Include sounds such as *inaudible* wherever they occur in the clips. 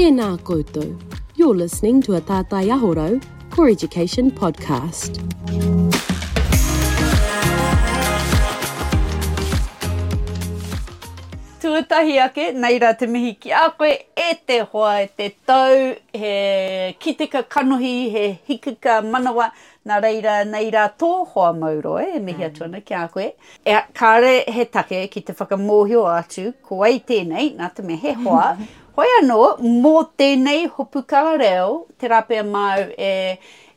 Tēnā koutou. You're listening to a Tātai Ahorau Core Education podcast. Tuatahi ake, nei rā te mihi ki a koe e te hoa e te tau, he kitika kanohi, he hikika manawa, nā reira nei rā tō hoa mauro e, e mihi atuana ki a koe. E kāre he take ki te whakamōhio atu, ko ai tēnei, nā te me he hoa, *laughs* hoi anō, mō tēnei hopu ka reo, te rapea mau e,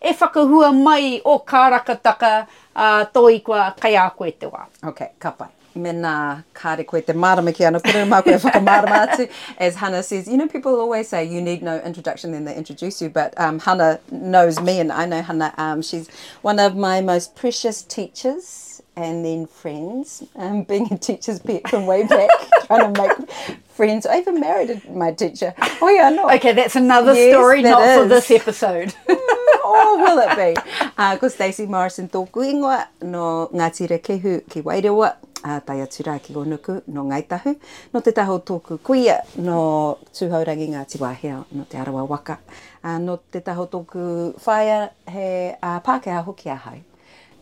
e whakahua mai o kārakataka uh, tō i kua kai a koe te wā. Okay, ka pai. Mena kāre koe te marama ki ana, kore mā koe whakamarama *laughs* atu. As Hana says, you know, people always say you need no introduction, then they introduce you, but um, Hana knows me and I know Hana. Um, she's one of my most precious teachers and then friends. Um, being a teacher's pet from way back, *laughs* trying to make friends. I even married my teacher. Oh yeah, no. Okay, that's another Yes, story, that not for is. this episode. *laughs* oh, will it be? Uh, ko Stacey Morrison tōku ingoa no Ngāti Rekehu ki Wairewa, uh, tai atura ki Onuku no Ngaitahu, no te taho tōku kuia no Tūhaurangi Ngāti Wāhia no te Arawa Waka, uh, no te taho tōku whaia he uh, Pākehā hoki ahau,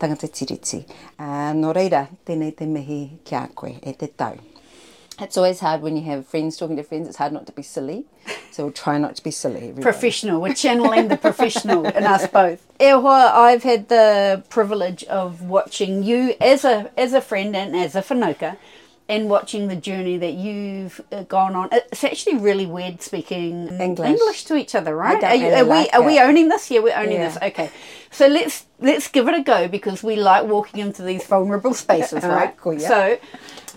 tangata tiriti. Uh, no reira, tēnei te mihi ki a koe e te tau. It's always hard when you have friends talking to friends. It's hard not to be silly. So we'll try not to be silly. everybody. professional. We're channeling the professional in us both. *laughs* E hoa, I've had the privilege of watching you as a as a friend and as a whanauka and watching the journey that you've uh, gone on. It's actually really weird speaking English. English to each other, right? are, you, really are we like are we owning this? Yeah, we're owning Yeah. this. Okay. So let's let's give it a go because we like walking into these vulnerable spaces, *laughs* right, cool, yeah. So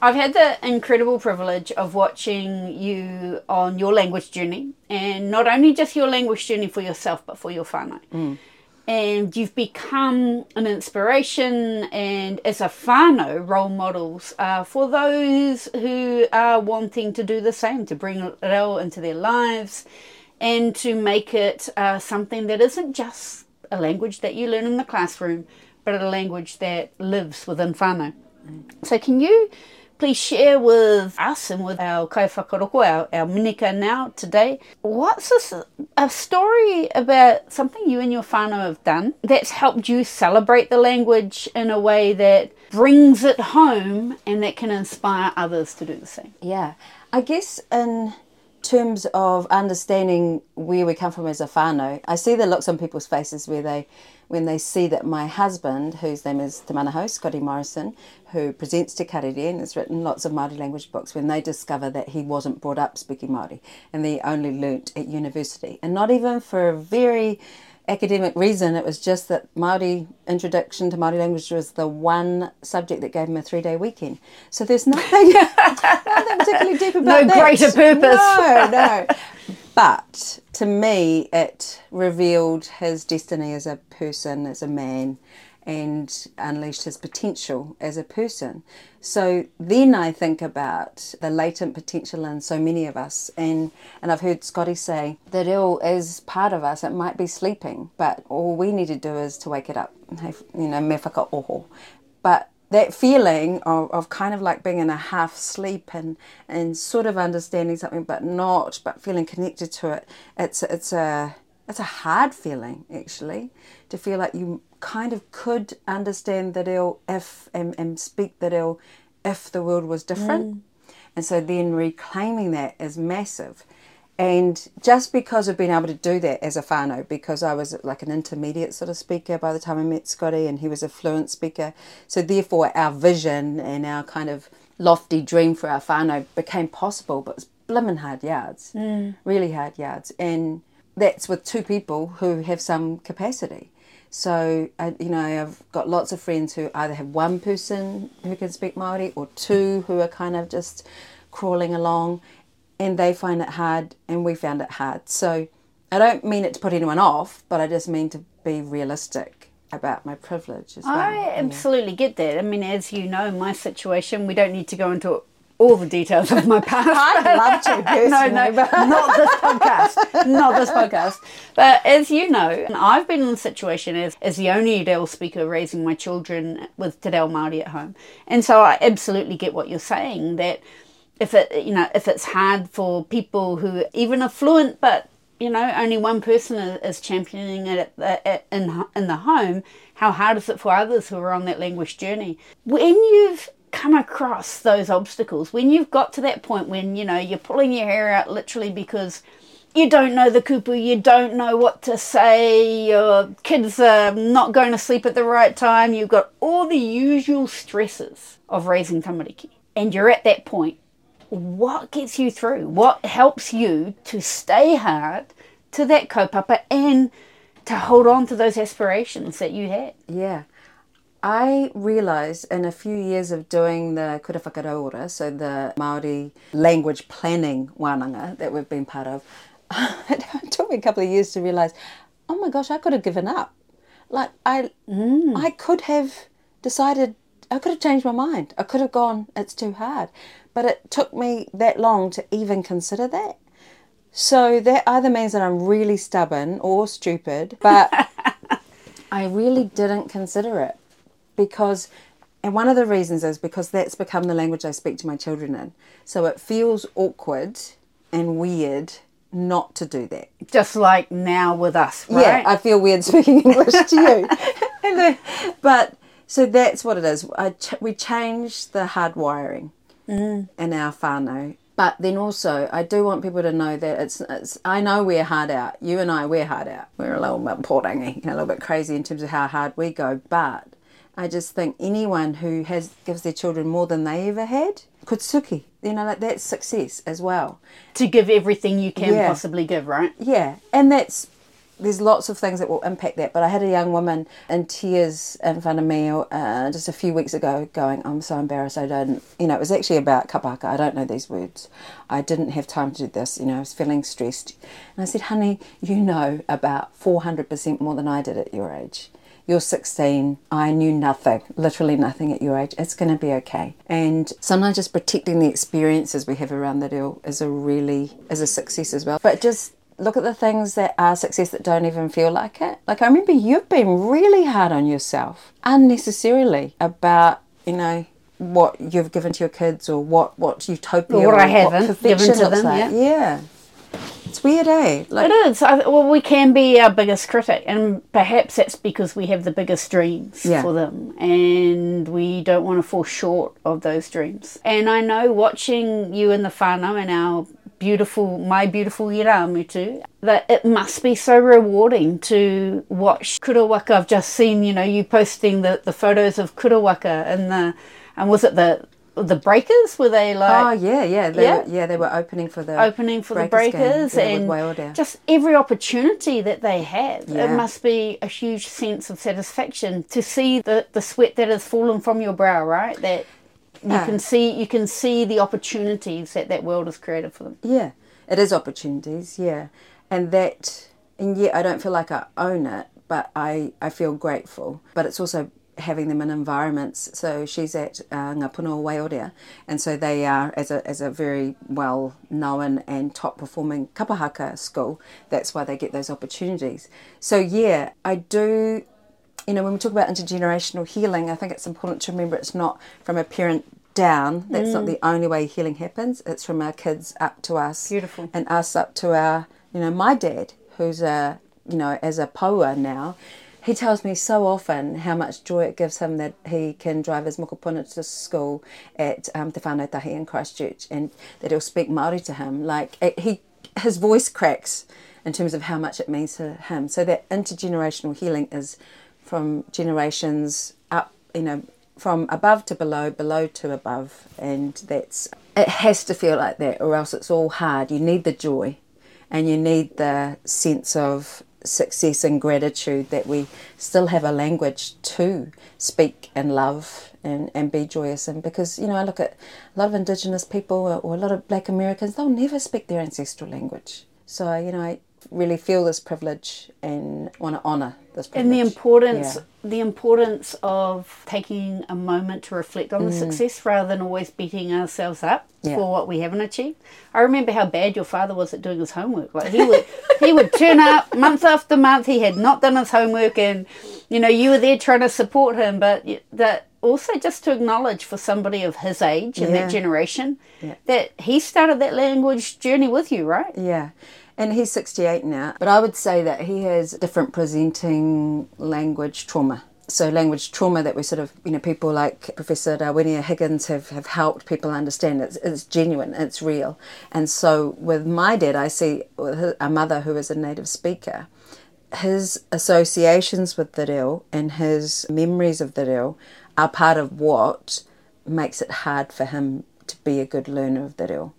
I've had the incredible privilege of watching you on your language journey, and not only just your language journey for yourself, but for your family. Mm. And you've become an inspiration and as a whānau, role models uh, for those who are wanting to do the same, to bring reo into their lives and to make it uh, something that isn't just a language that you learn in the classroom, but a language that lives within whānau. So can you please share with us and with our kaiwhakaroko, our, our minika now today, what's this, a story about something you and your whānau have done that's helped you celebrate the language in a way that brings it home and that can inspire others to do the same? Yeah, I guess in terms of understanding where we come from as a whānau, I see the looks on people's faces where they, when they see that my husband, whose name is Te Manahau, Scotty Morrison, who presents Te Karere and has written lots of Māori language books, when they discover that he wasn't brought up speaking Māori and they only learnt at university, and not even for a very academic reason. It was just that Maori introduction to Maori language was the one subject that gave him a three day weekend. So there's nothing, *laughs* nothing particularly deep about No that. greater purpose. No, no. But to me, it revealed his destiny as a person, as a man, and unleashed his potential as a person. So then I think about the latent potential in so many of us, and and I've heard Scotty say that ill is part of us. It might be sleeping, but all we need to do is to wake it up. You know, me whakaoho. But that feeling of, of kind of like being in a half sleep and, and sort of understanding something but not but feeling connected to it. It's it's a it's a hard feeling actually to feel like you kind of could understand that ill if and, and speak that ill if the world was different. Mm. And so then reclaiming that is massive and just because of being able to do that as a whānau, because I was like an intermediate sort of speaker by the time I met Scotty, and he was a fluent speaker, so therefore our vision and our kind of lofty dream for our whānau became possible, but it's blimmin' hard yards, mm. really hard yards. And that's with two people who have some capacity. So, I, you know, I've got lots of friends who either have one person who can speak Māori or two who are kind of just crawling along and they find it hard and we found it hard. So I don't mean it to put anyone off, but I just mean to be realistic about my privilege as well. I absolutely get that. I mean, as you know, my situation, we don't need to go into all the details of my *laughs* past. I'd love to, no, *laughs* personally, no, but- *laughs* not this podcast. Not this podcast. But as you know, I've been in the situation as, as the only Adele speaker raising my children with Te Reo Māori at home. And so I absolutely get what you're saying that if it you know if it's hard for people who even are fluent but you know only one person is championing it in in the home how hard is it for others who are on that language journey when you've come across those obstacles when you've got to that point when you know you're pulling your hair out literally because you don't know the kupu, you don't know what to say, your kids are not going to sleep at the right time, you've got all the usual stresses of raising tamariki. And you're at that point. What gets you through? What helps you to stay hard to that kaupapa and to hold on to those aspirations that you had? Yeah. I realised in a few years of doing the kura whakarauora, so the Māori language planning wānanga that we've been part of, *laughs* it took me a couple of years to realize, oh my gosh, I could have given up. Like I, mm. I could have decided, I could have changed my mind. I could have gone, it's too hard. But it took me that long to even consider that. So that either means that I'm really stubborn or stupid, but *laughs* I really didn't consider it because, and one of the reasons is because that's become the language I speak to my children in. So it feels awkward and weird not to do that. Just like now with us, right? Yeah, I feel weird *laughs* speaking English to you. *laughs* but so that's what it is. Ch- we changed the hardwiring mm. in our whānau. But then also, I do want people to know that it's, it's. I know we're hard out. You and I, we're hard out. We're a little bit porangi, you *laughs* a little bit crazy in terms of how hard we go. But I just think anyone who has gives their children more than they ever had could suki. You know, like that's success as well. To give everything you can yeah. possibly give, right? Yeah, and that's there's lots of things that will impact that. But I had a young woman in tears in front of me uh, just a few weeks ago going, I'm so embarrassed. I don't, you know, it was actually about kapaka. I don't know these words. I didn't have time to do this. You know, I was feeling stressed. And I said, honey, you know about 400% more than I did at your age. You're 16. I knew nothing, literally nothing at your age. It's going to be okay. And sometimes just protecting the experiences we have around the deal is a really is a success as well. But just look at the things that are success that don't even feel like it. Like I remember you've been really hard on yourself unnecessarily about, you know, what you've given to your kids or what what utopia or what I haven't what given to them. Like. Yeah. yeah. It's weird, eh? Like, it is. I, well, we can be our biggest critic, and perhaps that's because we have the biggest dreams yeah. for them, and we don't want to fall short of those dreams. And I know watching you in the whānau and our beautiful, my beautiful Iramutu, that it must be so rewarding to watch Kurawaka. I've just seen, you know, you posting the, the photos of Kurawaka and the, and was it the the breakers were they oh, like oh yeah yeah they yeah. Were, yeah they were opening for the opening for breakers the breakers game, yeah, and just every opportunity that they have yeah. it must be a huge sense of satisfaction to see the the sweat that has fallen from your brow right that you can see you can see the opportunities that that world has created for them yeah it is opportunities yeah and that and yet i don't feel like i own it but i i feel grateful but it's also having them in environments. So she's at uh, Ngā Puna o Waiorea, and so they are, as a, as a very well known and top performing kapahaka school, that's why they get those opportunities. So, yeah, I do, you know, when we talk about intergenerational healing, I think it's important to remember it's not from a parent down. That's mm. not the only way healing happens. It's from our kids up to us. Beautiful. And us up to our, you know, my dad, who's a, you know, as a poa now, he tells me so often how much joy it gives him that he can drive his mokopuna to school at um, Te Whānau Tahi in Christchurch and that he'll speak Māori to him. Like, it, he, his voice cracks in terms of how much it means to him. So that intergenerational healing is from generations up, you know, from above to below, below to above, and that's it has to feel like that, or else it's all hard. You need the joy, and you need the sense of success and gratitude that we still have a language to speak and love and, and be joyous in. Because you know I look at a lot of indigenous people or, a lot of black Americans they'll never speak their ancestral language. So you know I really feel this privilege and want to honour this privilege. And the importance, yeah. the importance of taking a moment to reflect on mm. the success rather than always beating ourselves up yeah. for what we haven't achieved. I remember how bad your father was at doing his homework. Like he would, *laughs* he would turn up month after month. He had not done his homework, and you know you were there trying to support him, but that also just to acknowledge for somebody of his age and Yeah. that generation Yeah. that he started that language journey with you, right? Yeah. And he's 68 now. But I would say that he has different presenting language trauma. So language trauma that we sort of, you know, people like Professor Rawinia Higgins have, have helped people understand. It's, it's genuine, it's real. And so with my dad, I see a mother who is a native speaker, his associations with the reo and his memories of the reo are part of what makes it hard for him to be a good learner of the reo.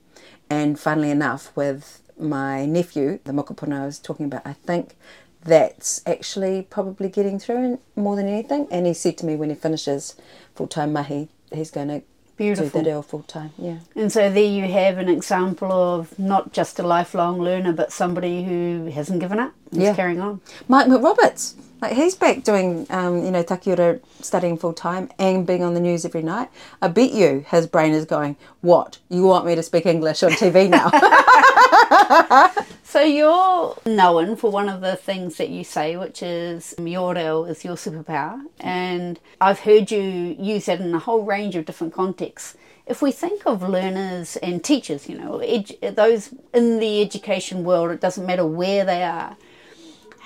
And funnily enough, with my nephew, the mokopuna I was talking about, I think that's actually probably getting through more than anything. And he said to me when he finishes full time mahi, he's going to Beautiful. do the reo full time. Yeah. And so there you have an example of not just a lifelong learner, but somebody who hasn't given up, is Yeah. carrying on. Mike McRoberts, like he's back doing, um, you know, takiura studying full time and being on the news every night. I bet you his brain is going, "What? You want me to speak English on TV now?" *laughs* *laughs* So you're known for one of the things that you say, which is your reo is your superpower, and I've heard you use that in a whole range of different contexts. If we think of learners and teachers, you know, edu- those in the education world, it doesn't matter where they are.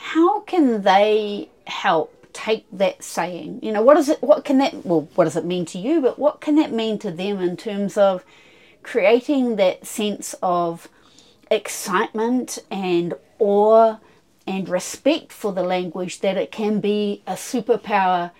How can they help take that saying? You know, what is it? What can that? Well, what does it mean to you? But what can that mean to them in terms of creating that sense of excitement and awe and respect for the language that it can be a superpower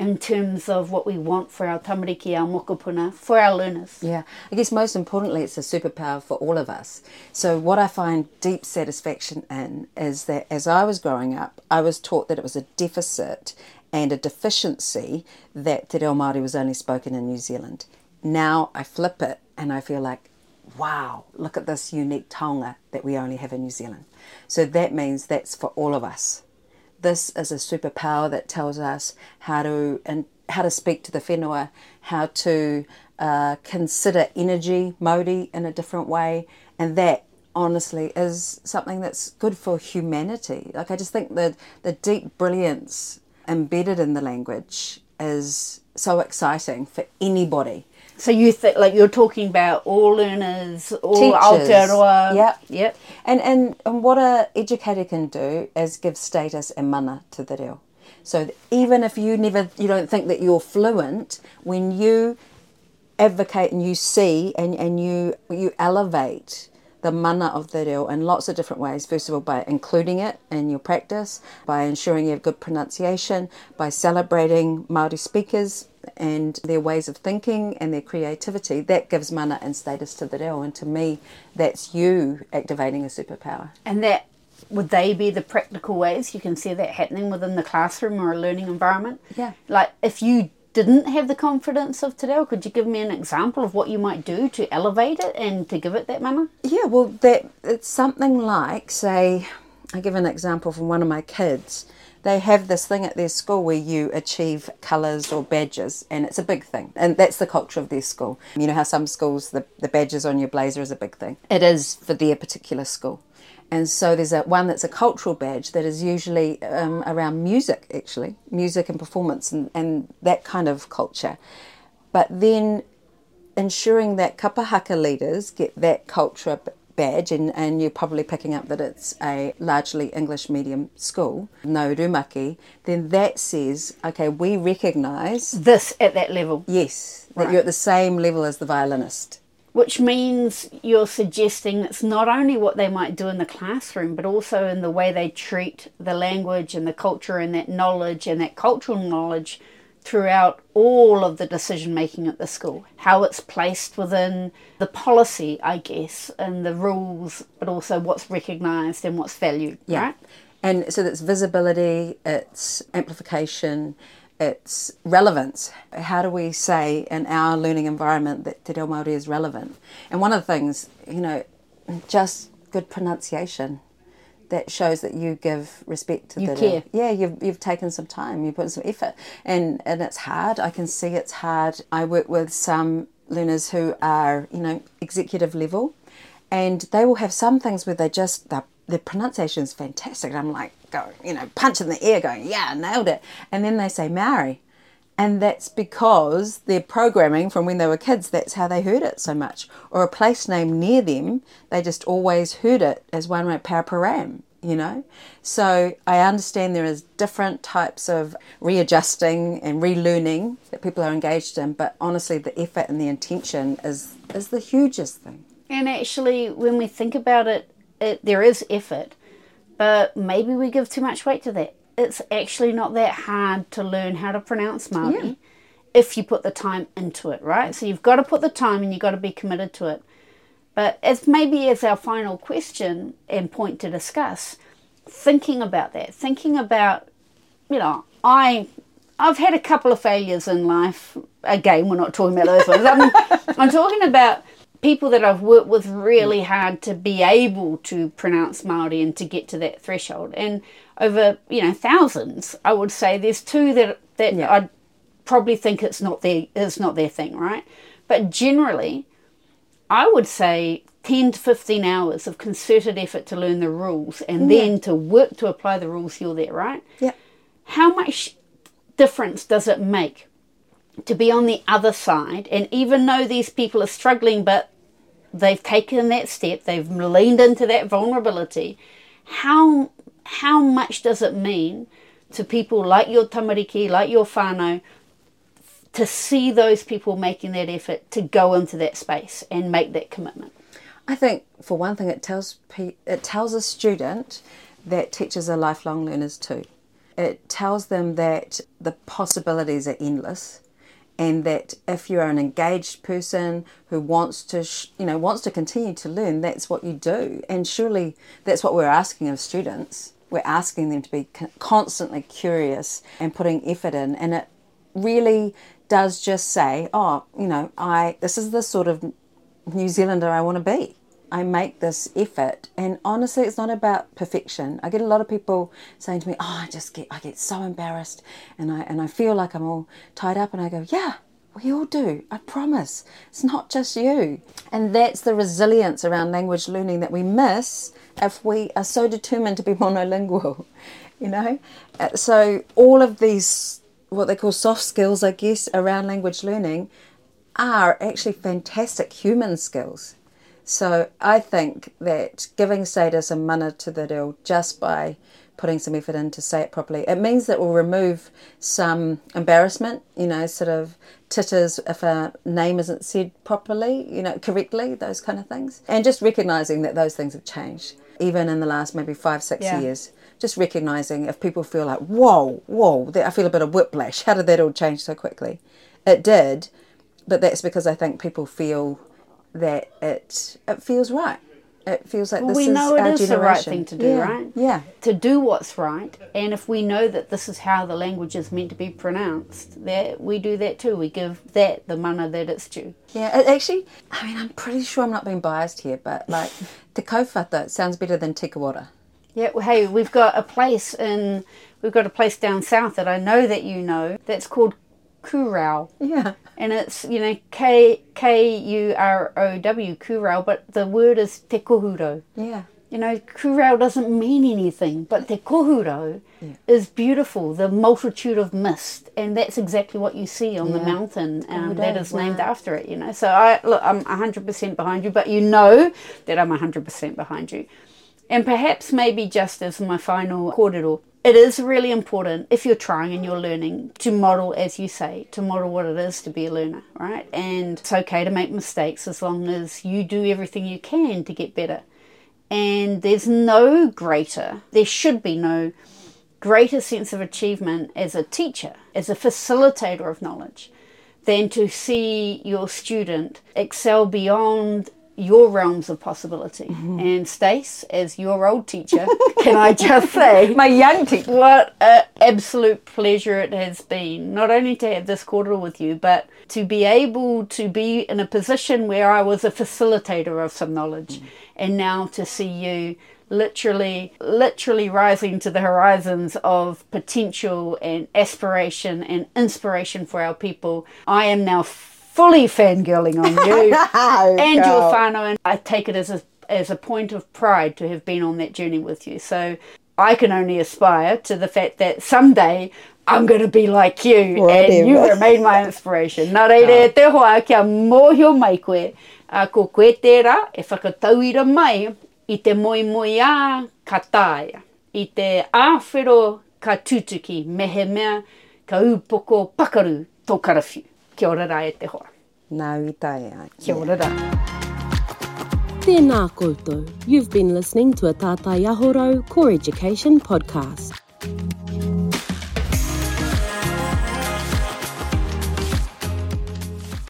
in terms of what we want for our tamariki, our mokopuna, for our learners. Yeah, I guess most importantly, it's a superpower for all of us. So, what I find deep satisfaction in is that as I was growing up, I was taught that it was a deficit and a deficiency that Te Reo Māori was only spoken in New Zealand. Now I flip it and I feel like, wow, look at this unique taonga that we only have in New Zealand. So, that means that's for all of us this is a superpower that tells us how to and how to speak to the whenua, how to uh, consider energy, modi in a different way, and that honestly is something that's good for humanity. Like I just think that the deep brilliance embedded in the language is so exciting for anybody. So you think like you're talking about all learners, all Teachers. Aotearoa. Yep. Yep. And, and and what a educator can do is give status and mana to the reo. So even if you never you don't think that you're fluent, when you advocate and you see and, and you you elevate the mana of the reo in lots of different ways. First of all, by including it in your practice, by ensuring you have good pronunciation, by celebrating Maori speakers and their ways of thinking and their creativity. That gives mana and status to the reo, and to me, that's you activating a superpower. And that would they be the practical ways you can see that happening within the classroom or a learning environment? Yeah. Like if you didn't have the confidence of Te Reo, could you give me an example of what you might do to elevate it and to give it that mana? Yeah, well, that it's something like, say, I give an example from one of my kids. They have this thing at their school where you achieve colours or badges, and it's a big thing. And that's the culture of their school. You know how some schools, the, the badges on your blazer is a big thing? It is for their particular school. And so there's a one that's a cultural badge that is usually um, around music, actually, music and performance and, and that kind of culture. But then ensuring that kapahaka leaders get that culture badge, and, and you're probably picking up that it's a largely English medium school, no rumaki, then that says, okay, we recognise, This at that level. yes, that Right. you're at the same level as the violinist. Which means you're suggesting it's not only what they might do in the classroom, but also in the way they treat the language and the culture and that knowledge and that cultural knowledge throughout all of the decision making at the school. How it's placed within the policy, I guess, and the rules, but also what's recognised and what's valued, right? And so that's visibility, it's amplification, it's relevance. How do we say in our learning environment that Te Reo Māori is relevant? And one of the things, you know, just good pronunciation. That shows that you give respect to You the care. yeah you've, you've taken some time you put some effort and and it's hard i can see it's hard i work with some learners who are you know executive level and they will have some things where they just the, the pronunciation is fantastic and i'm like going you know punch in the air going yeah nailed it and then they say maori And that's because their programming from when they were kids, that's how they heard it so much. Or a place name near them, they just always heard it as one way Paraparam, you know? So I understand there is different types of readjusting and relearning that people are engaged in, but honestly the effort and the intention is is the hugest thing. And actually when we think about it, it there is effort, but maybe we give too much weight to that it's actually not that hard to learn how to pronounce Māori Yeah. if you put the time into it, right? So you've got to put the time and you've got to be committed to it. But as maybe as our final question and point to discuss, thinking about that, thinking about, you know, I I've had a couple of failures in life. Again, we're not talking about those ones. I'm, I'm talking about people that I've worked with really hard to be able to pronounce Maori and to get to that threshold. And over you know thousands, I would say there's two that that Yeah. I'd probably think it's not their it's not their thing, right? But generally, I would say 10 to 15 hours of concerted effort to learn the rules and then to work to apply the rules you're there, right? Yeah. How much difference does it make to be on the other side and even though these people are struggling but they've taken that step, they've leaned into that vulnerability, how how much does it mean to people like your tamariki, like your whānau, to see those people making that effort to go into that space and make that commitment? I think for one thing, it tells it tells a student that teachers are lifelong learners too. It tells them that the possibilities are endless, and that if you are an engaged person who wants to, sh- you know, wants to continue to learn, that's what you do. And surely that's what we're asking of students. We're asking them to be con- constantly curious and putting effort in, and it really does just say, oh, you know, I this is the sort of New Zealander I want to be. I make this effort, and honestly, it's not about perfection. I get a lot of people saying to me, "Oh, I just get, I get so embarrassed, and I and I feel like I'm all tied up." And I go, "Yeah, we all do. I promise. It's not just you." And that's the resilience around language learning that we miss if we are so determined to be *laughs* monolingual. You know, Uh, so all of these what they call soft skills, I guess, around language learning are actually fantastic human skills. So I think that giving status and mana to the reo just by putting some effort in to say it properly, it means that we'll remove some embarrassment, you know, sort of titters if a name isn't said properly, you know, correctly, those kind of things. And just recognizing that those things have changed, even in the last maybe five, six Yeah. years. Just recognizing if people feel like, whoa, whoa, I feel a bit of whiplash. How did that all change so quickly? It did, but that's because I think people feel that it it feels right. It feels like Well, this we is know it is the right thing to do, Yeah, right? Yeah, To do what's right, and if we know that this is how the language is meant to be pronounced, that we do that too. We give that the mana that it's due. yeah. It actually, I mean, I'm pretty sure I'm not being biased here, but like *laughs* te kaufata sounds better than te kawara. Yeah, well, hey, we've got a place in, we've got a place down south that I know that you know that's called Kurow. Yeah, And it's, you know, K K U R O W, Kurow, but the word is te Kohurau. yeah, You know, kurau doesn't mean anything, but te Kohurau is beautiful, the multitude of mist, and that's exactly what you see on the mountain um, Kohurau, that is named wow. after it. You know, so I look, I'm 100% behind you, but you know that I'm 100% behind you, and perhaps maybe just as my final kōrero, it is really important if you're trying and you're learning to model, as you say, to model what it is to be a learner, right? And it's okay to make mistakes as long as you do everything you can to get better. And there's no greater, there should be no greater sense of achievement as a teacher, as a facilitator of knowledge, than to see your student excel beyond your realms of possibility. Mm-hmm. And Stace, as your old teacher, can I just *laughs* say, my young teacher. what an absolute pleasure it has been, not only to have this quarter with you, but to be able to be in a position where I was a facilitator of some knowledge, mm. and now to see you literally, literally rising to the horizons of potential and aspiration and inspiration for our people. I am now fully fangirling on you *laughs* and your girl. whānau, and I take it as a as a point of pride to have been on that journey with you. So I can only aspire to the fact that someday I'm going to be like you Whatever. and you remain my inspiration. Nā reire, te hoa kia mōhio mai koe, a ko koe tērā e whakatauira mai i te moi moi a ka tāia, i te āwhero ka tutuki mehe mea ka upoko pakaru tō karawhiu. Kia ora rā e te hoa. Nā i tai ai. Kia ora rā. Tēnā koutou. You've been listening to a Tātai Aho Rau Core Education podcast.